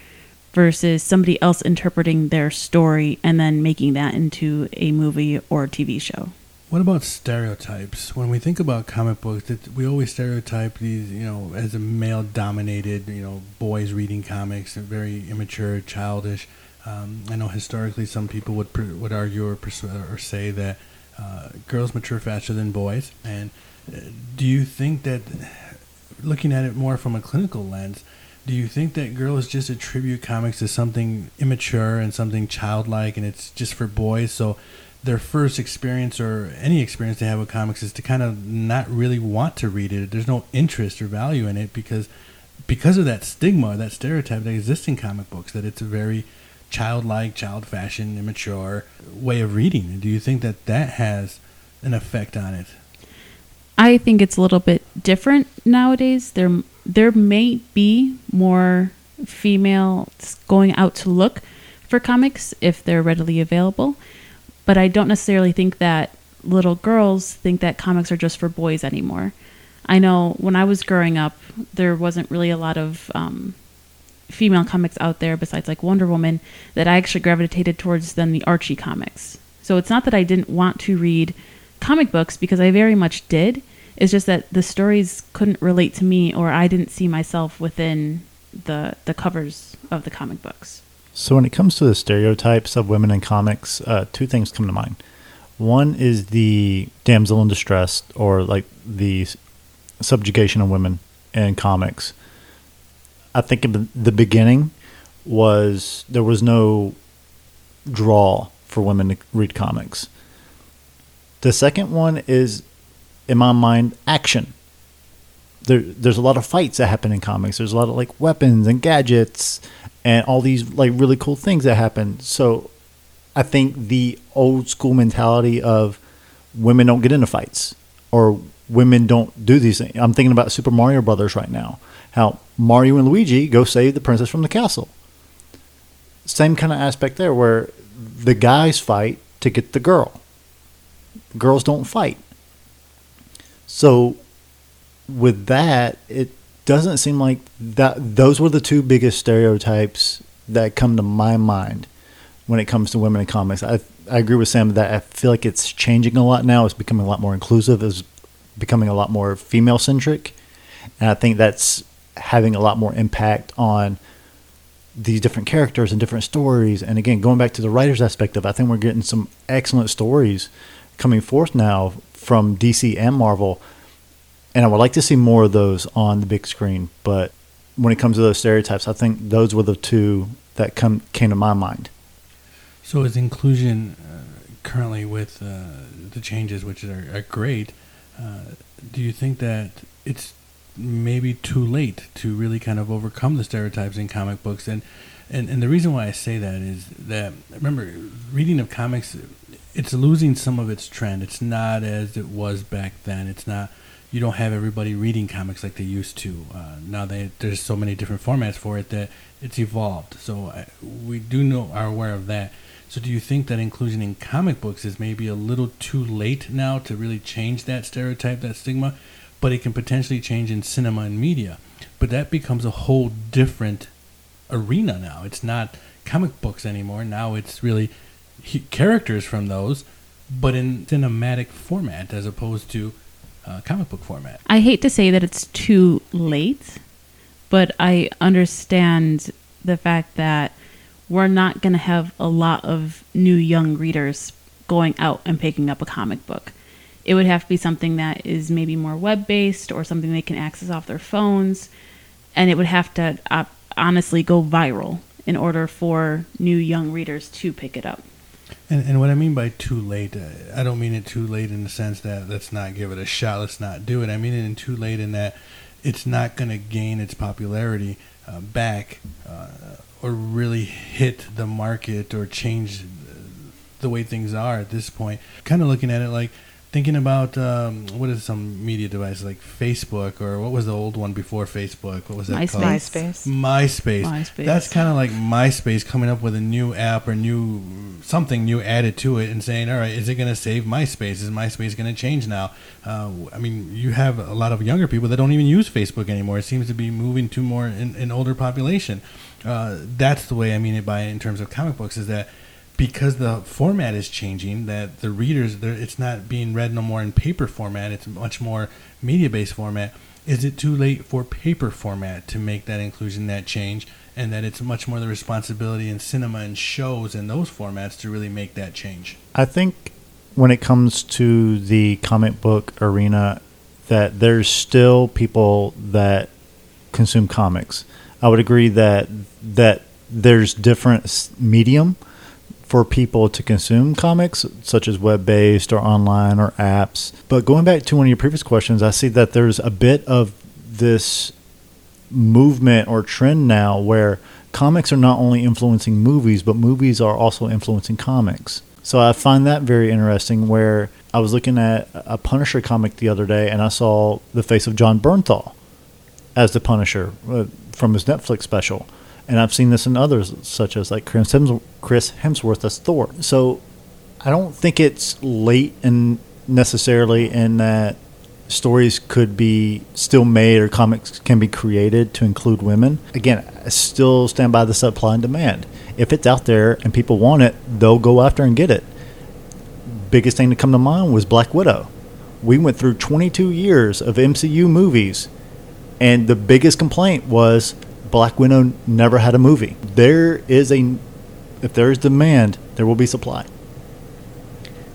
versus somebody else interpreting their story and then making that into a movie or TV show. What about stereotypes? When we think about comic books, we always stereotype these, you know, as a male-dominated, you know, boys reading comics, very immature, childish. Um, I know historically some people would would argue or or say that uh, girls mature faster than boys. And uh, do you think that, looking at it more from a clinical lens, do you think that girls just attribute comics to something immature and something childlike, and it's just for boys? So their first experience or any experience they have with comics is to kind of not really want to read it. There's no interest or value in it because because of that stigma, that stereotype that exists in comic books, that it's a very childlike, child fashion, immature way of reading. Do you think that that has an effect on it? I think it's a little bit different nowadays. There there may be more females going out to look for comics if they're readily available, but I don't necessarily think that little girls think that comics are just for boys anymore. I know when I was growing up, there wasn't really a lot of um, female comics out there besides like Wonder Woman that I actually gravitated towards than the Archie comics. So it's not that I didn't want to read comic books because I very much did. It's just that the stories couldn't relate to me or I didn't see myself within the the covers of the comic books. So when it comes to the stereotypes of women in comics, uh, two things come to mind. One is the damsel in distress, or like the subjugation of women in comics. I think in the beginning was there was no draw for women to read comics. The second one is, in my mind, action. There, there's a lot of fights that happen in comics. There's a lot of like weapons and gadgets and all these like really cool things that happen. So I think the old school mentality of women don't get into fights or women don't do these things. I'm thinking about Super Mario Brothers right now. How Mario and Luigi go save the princess from the castle. Same kind of aspect there where the guys fight to get the girl. Girls don't fight. So with that, it doesn't seem like that those were the two biggest stereotypes that come to my mind when it comes to women in comics. I I agree with Sam that I feel like it's changing a lot now. It's becoming a lot more inclusive. It's becoming a lot more female centric, and I think that's having a lot more impact on these different characters and different stories. And again, going back to the writers aspect of, I think we're getting some excellent stories coming forth now from DC and Marvel and I would like to see more of those on the big screen. But when it comes to those stereotypes, I think those were the two that come came to my mind. So is inclusion uh, currently with uh, the changes, which are, are great? Uh, do you think that it's maybe too late to really kind of overcome the stereotypes in comic books? And and, and the reason why I say that is that remember reading of comics, it's losing some of its trend. It's not as it was back then. It's not you don't have everybody reading comics like they used to. Uh, now they, there's so many different formats for it that it's evolved. So I, uh, we do know are aware of that. So do you think that inclusion in comic books is maybe a little too late now to really change that stereotype, that stigma? But it can potentially change in cinema and media. But that becomes a whole different arena now. It's not comic books anymore. Now it's really he- characters from those, but in cinematic format as opposed to uh, comic book format. I hate to say that it's too late, but I understand the fact that we're not going to have a lot of new young readers going out and picking up a comic book. It would have to be something that is maybe more web based or something they can access off their phones. And it would have to uh, honestly go viral in order for new young readers to pick it up. And, and what I mean by too late, uh, I don't mean it too late in the sense that let's not give it a shot, let's not do it. I mean it in too late in that it's not going to gain its popularity uh, back uh, or really hit the market or change the way things are at this point. Kind of looking at it like thinking about um, what is some media device like Facebook or what was the old one before Facebook? What was that MySpace. called? MySpace. MySpace. MySpace. That's kind of like MySpace coming up with a new app or new something new added to it and saying, all right, is it going to save MySpace? Is MySpace going to change now? Uh, I mean, you have a lot of younger people that don't even use Facebook anymore. It seems to be moving to more an, an older population. Uh, that's the way I mean it by in terms of comic books is that because the format is changing that the readers it's not being read no more in paper format it's much more media based format. Is it too late for paper format to make that inclusion that change? And that it's much more the responsibility in cinema and shows and those formats to really make that change? I think when it comes to the comic book arena that there's still people that consume comics. I would agree that that there's different medium for people to consume comics, such as web based or online or apps. But going back to one of your previous questions, I see that there's a bit of this movement or trend now where comics are not only influencing movies, but movies are also influencing comics. So I find that very interesting. Where I was looking at a Punisher comic the other day and I saw the face of Jon Bernthal as the Punisher uh, from his Netflix special and I've seen this in others, such as like Chris Hemsworth as Thor. So I don't think it's late and necessarily in that stories could be still made or comics can be created to include women. Again, I still stand by the supply and demand. If it's out there and people want it, they'll go after and get it. Biggest thing to come to mind was Black Widow. We went through 22 years of MCU movies, and the biggest complaint was Black Widow never had a movie. There is a, if there is demand, there will be supply.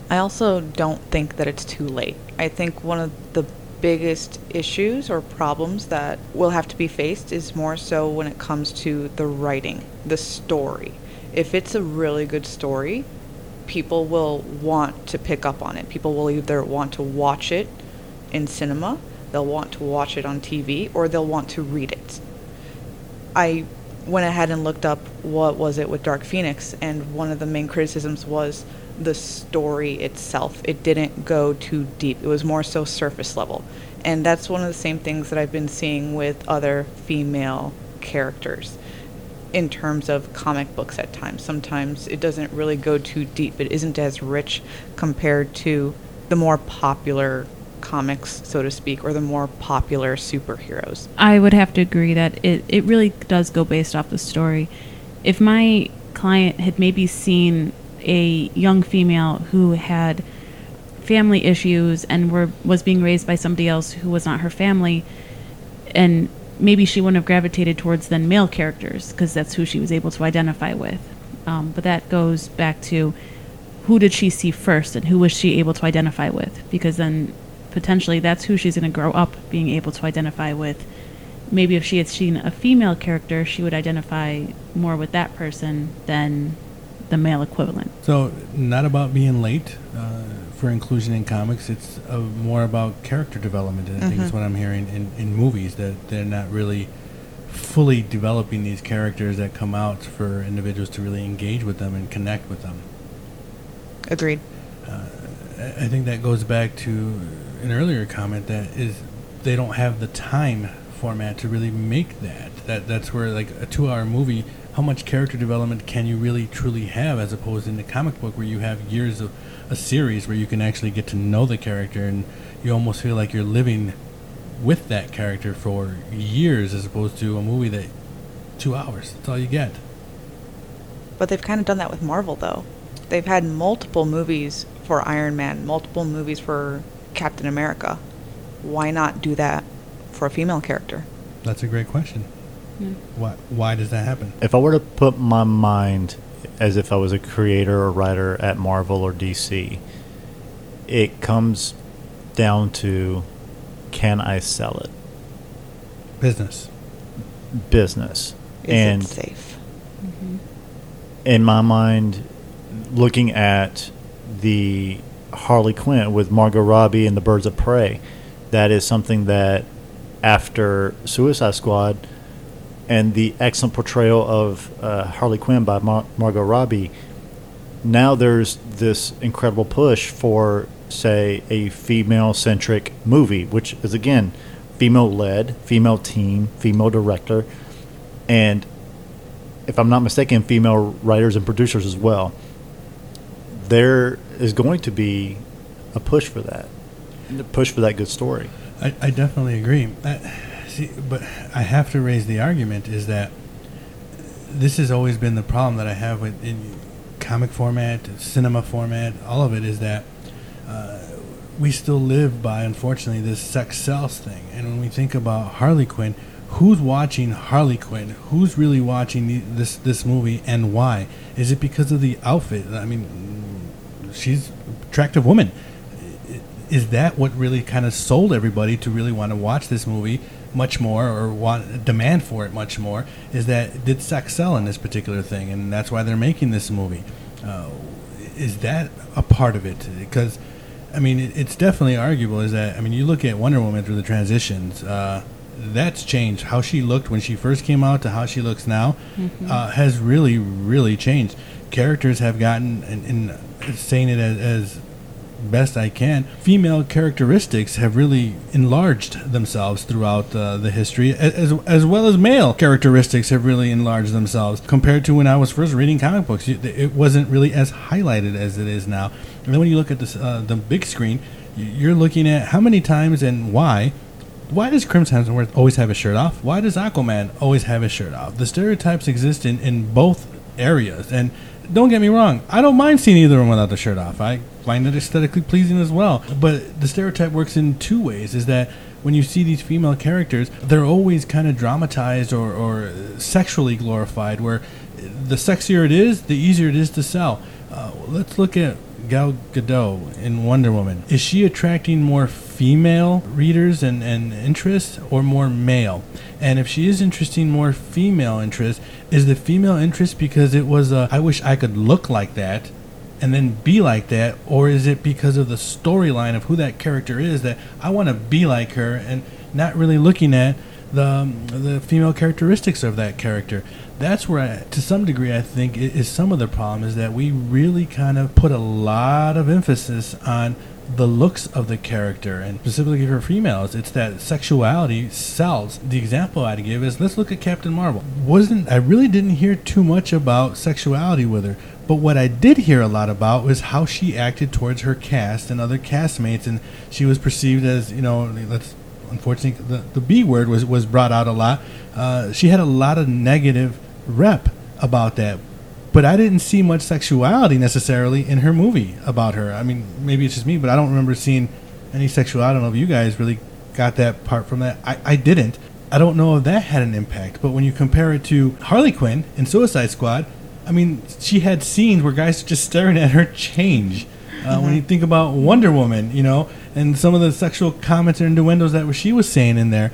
I also don't think that it's too late. I think one of the biggest issues or problems that will have to be faced is more so when it comes to the writing, the story. If it's a really good story, people will want to pick up on it. People will either want to watch it in cinema, they'll want to watch it on TV, or they'll want to read it. I went ahead and looked up what was it with Dark Phoenix, and one of the main criticisms was the story itself. It didn't go too deep. It was more so surface level. And that's one of the same things that I've been seeing with other female characters in terms of comic books at times. Sometimes it doesn't really go too deep. It isn't as rich compared to the more popular comics, so to speak, or the more popular superheroes. I would have to agree that it, it really does go based off the story. If my client had maybe seen a young female who had family issues and were was being raised by somebody else who was not her family and maybe she wouldn't have gravitated towards then male characters because that's who she was able to identify with um, but that goes back to who did she see first and who was she able to identify with because then potentially that's who she's going to grow up being able to identify with maybe if she had seen a female character she would identify more with that person than the male equivalent. So, not about being late uh, for inclusion in comics. It's uh, more about character development. I think is Mhm. what I'm hearing in, in movies that they're not really fully developing these characters that come out for individuals to really engage with them and connect with them. Agreed. I I think that goes back to an earlier comment that is they don't have the time format to really make that. That that's where like a two-hour movie, how much character development can you really truly have as opposed in the comic book where you have years of a series where you can actually get to know the character and you almost feel like you're living with that character for years as opposed to a movie that two hours. That's all you get. But they've kind of done that with Marvel, though. They've had multiple movies for Iron Man, multiple movies for Captain America. Why not do that for a female character? That's a great question. Hmm. Why why does that happen? If I were to put my mind as if I was a creator or writer at Marvel or DC, it comes down to can I sell it? Business. Business. Is and it safe? Mm-hmm. in my mind, looking at the Harley Quinn with Margot Robbie and the Birds of Prey, that is something that after Suicide Squad and the excellent portrayal of uh, Harley Quinn by Mar- Margot Robbie, now there's this incredible push for, say, a female centric movie, which is again female led, female team, female director, and if I'm not mistaken, female writers and producers as well. There is going to be a push for that, a push for that good story. I, I definitely agree. I, see, but I have to raise the argument is that this has always been the problem that I have with in comic format, cinema format, all of it is that uh, we still live by, unfortunately, this sex sells thing. And when we think about Harley Quinn, who's watching Harley Quinn? Who's really watching the, this this movie, and why? Is it because of the outfit? I mean, she's an attractive woman. Is that what really kind of sold everybody to really want to watch this movie much more or want demand for it much more? Is that did sex sell in this particular thing and that's why they're making this movie? Uh, is that a part of it? Because i mean it, it's definitely arguable is that i mean you look at wonder woman through the transitions uh, that's changed. How she looked when she first came out to how she looks now uh, has really really changed. Characters have gotten and, and saying it as, as best I can, female characteristics have really enlarged themselves throughout uh, the history, as, as well as male characteristics have really enlarged themselves compared to when I was first reading comic books. It wasn't really as highlighted as it is now. And then when you look at this, uh, the big screen, you're looking at how many times and why. Why does Chris Hemsworth always have his shirt off? Why does Aquaman always have his shirt off? The stereotypes exist in, in both areas. And don't get me wrong, I don't mind seeing either them without the shirt off. I find it aesthetically pleasing as well. But the stereotype works in two ways is that when you see these female characters, they're always kind of dramatized or, or sexually glorified. Where the sexier it is, the easier it is to sell. Uh, let's look at Gal Gadot in Wonder Woman. Is she attracting more female readers and, and interest or more male? And if she is interesting more female interest, is the female interest because it was a I wish I could look like that and then be like that, or is it because of the storyline of who that character is that I want to be like her and not really looking at the um, the female characteristics of that character? That's where, I, to some degree, I think is some of the problem is that we really kind of put a lot of emphasis on the looks of the character, and specifically for females, it's that sexuality sells. The example I'd give is let's look at Captain Marvel. Wasn't I really didn't hear too much about sexuality with her, but what I did hear a lot about was how she acted towards her cast and other castmates, and she was perceived as you know, let's unfortunately the, the B word was was brought out a lot. Uh, she had a lot of negative rep about that. But I didn't see much sexuality necessarily in her movie about her. I mean, maybe it's just me, but I don't remember seeing any sexuality. I don't know if you guys really got that part from that. I, I didn't. I don't know if that had an impact. But when you compare it to Harley Quinn in Suicide Squad, I mean, she had scenes where guys just staring at her change. Uh, When you think about Wonder Woman, you know, and some of the sexual comments and innuendos that she was saying in there,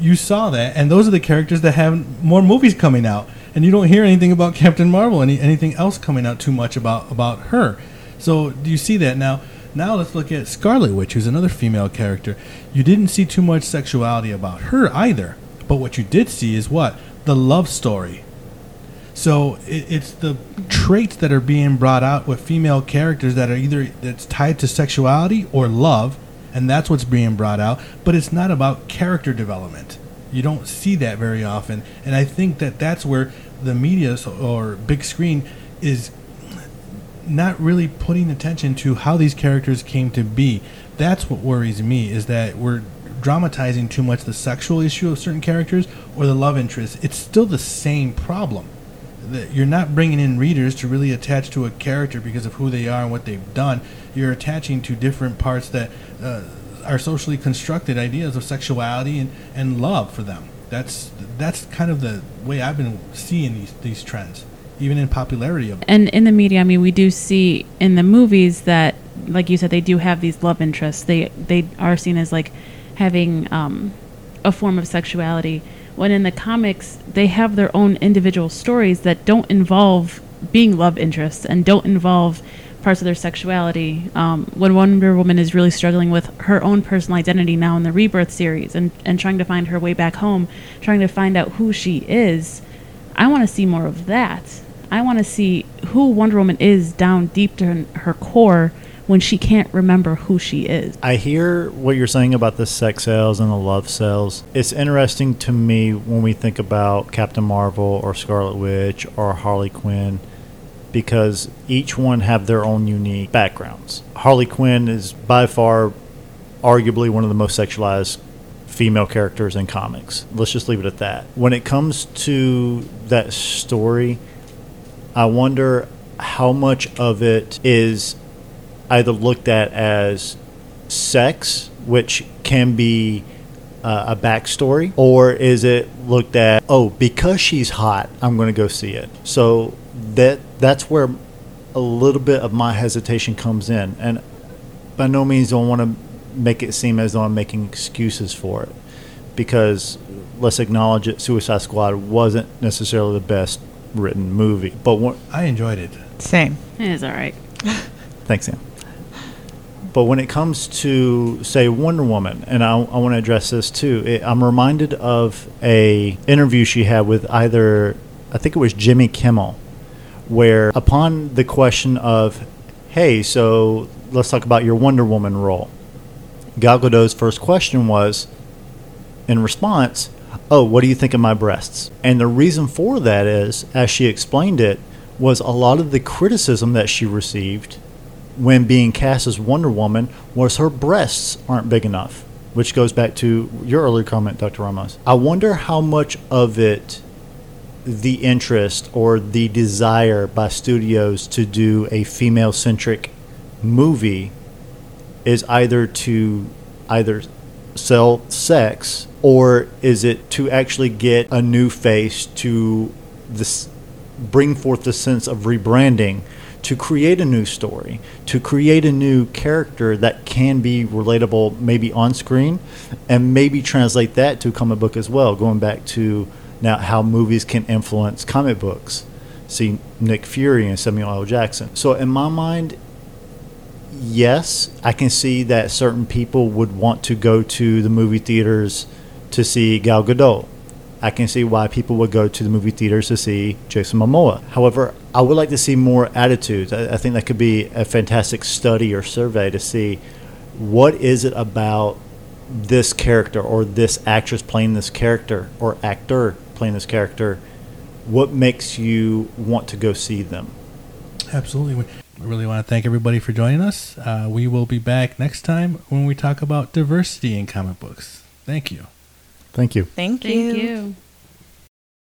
you saw that, and those are the characters that have more movies coming out, and you don't hear anything about Captain Marvel, any anything else coming out too much about about her. So do you see that now? Now let's look at Scarlet Witch, who's another female character. You didn't see too much sexuality about her either, but what you did see is what the love story. So it, it's the traits that are being brought out with female characters that are either that's tied to sexuality or love, and that's what's being brought out. But it's not about character development. You don't see that very often, and I think that that's where the media or big screen is not really putting attention to how these characters came to be. That's what worries me is that we're dramatizing too much the sexual issue of certain characters or the love interest. It's still the same problem. That you're not bringing in readers to really attach to a character because of who they are and what they've done. You're attaching to different parts that uh, are socially constructed ideas of sexuality and, and love for them. That's that's kind of the way I've been seeing these these trends, even in popularity of And in the media, I mean, we do see in the movies that, like you said, they do have these love interests. They they are seen as like having um, a form of sexuality. When in the comics, they have their own individual stories that don't involve being love interests and don't involve parts of their sexuality. Um, when Wonder Woman is really struggling with her own personal identity now in the Rebirth series and, and trying to find her way back home, trying to find out who she is, I want to see more of that. I want to see who Wonder Woman is down deep to her, core when she can't remember who she is. I hear what you're saying about the sex sales and the love sales. It's interesting to me when we think about Captain Marvel or Scarlet Witch or Harley Quinn because each one have their own unique backgrounds. Harley Quinn is by far arguably one of the most sexualized female characters in comics. Let's just leave it at that. When it comes to that story, I wonder how much of it is either looked at as sex, which can be uh, a backstory, or is it looked at, oh, because she's hot, I'm going to go see it. So that that's where a little bit of my hesitation comes in, and by no means do I want to make it seem as though I'm making excuses for it, because let's acknowledge it, Suicide Squad wasn't necessarily the best written movie, but one, I enjoyed it. Same. It is all right. Thanks, Sam. But when it comes to, say, Wonder Woman, and I, I want to address this too, it, I'm reminded of a interview she had with either, I think it was Jimmy Kimmel, where upon the question of, hey, so let's talk about your Wonder Woman role, Gal Gadot's first question was, in response, oh, what do you think of my breasts? And the reason for that is, as she explained it, was a lot of the criticism that she received when being cast as Wonder Woman was her breasts aren't big enough, which goes back to your earlier comment, Dr. Ramos. I wonder how much of it the interest or the desire by studios to do a female centric movie is either to either sell sex, or is it to actually get a new face to this bring forth the sense of rebranding? To create a new story, to create a new character that can be relatable, maybe on screen, and maybe translate that to a comic book as well. Going back to now how movies can influence comic books. See Nick Fury and Samuel L. Jackson. So in my mind, yes, I can see that certain people would want to go to the movie theaters to see Gal Gadot. I can see why people would go to the movie theaters to see Jason Momoa. However, I would like to see more attitudes. I, I think that could be a fantastic study or survey to see what is it about this character or this actress playing this character or actor playing this character what makes you want to go see them Absolutely. We really want to thank everybody for joining us. Uh, we will be back next time when we talk about diversity in comic books. Thank you. thank you Thank you. Thank you. you.